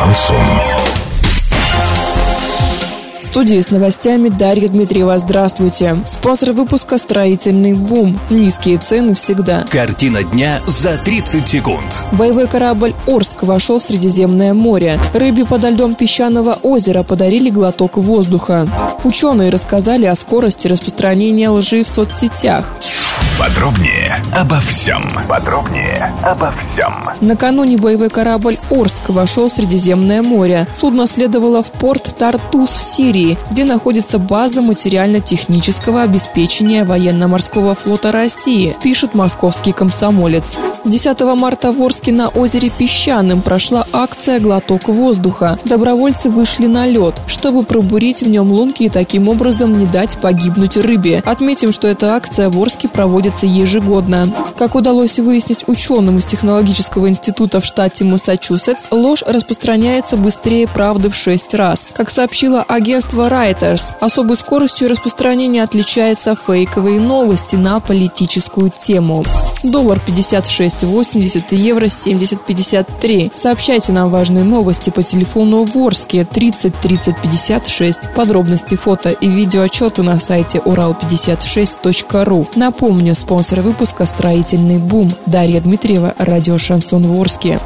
Шансон. В студии с новостями Дарья Дмитриева. Здравствуйте. Спонсор выпуска «Строительный бум». Низкие цены всегда. Картина дня за 30 секунд. Боевой корабль «Орск» вошел в Средиземное море. Рыбе подо льдом песчаного озера подарили глоток воздуха. Ученые рассказали о скорости распространения лжи в соцсетях. Подробнее обо всем. Подробнее обо всем. Накануне боевой корабль «Орск» вошел в Средиземное море. Судно следовало в порт Тартус в Сирии, где находится база материально-технического обеспечения военно-морского флота России, пишет московский комсомолец. 10 марта в Орске на озере Песчаным прошла акция «Глоток воздуха». Добровольцы вышли на лед, чтобы пробурить в нем лунки и таким образом не дать погибнуть рыбе. Отметим, что эта акция в Орске проводится ежегодно. Как удалось выяснить ученым из Технологического института в штате Массачусетс, ложь распространяется быстрее правды в 6 раз. Как сообщило агентство Reuters, особой скоростью распространения отличаются фейковые новости на политическую тему. Доллар 56.80 и евро 70.53. Сообщайте нам важные новости по телефону Ворске 30 30 56. Подробности фото и видеоотчеты на сайте урал56.ру. Напомню, спонсор выпуска «Строительный бум». Дарья Дмитриева, радио «Шансон Ворске».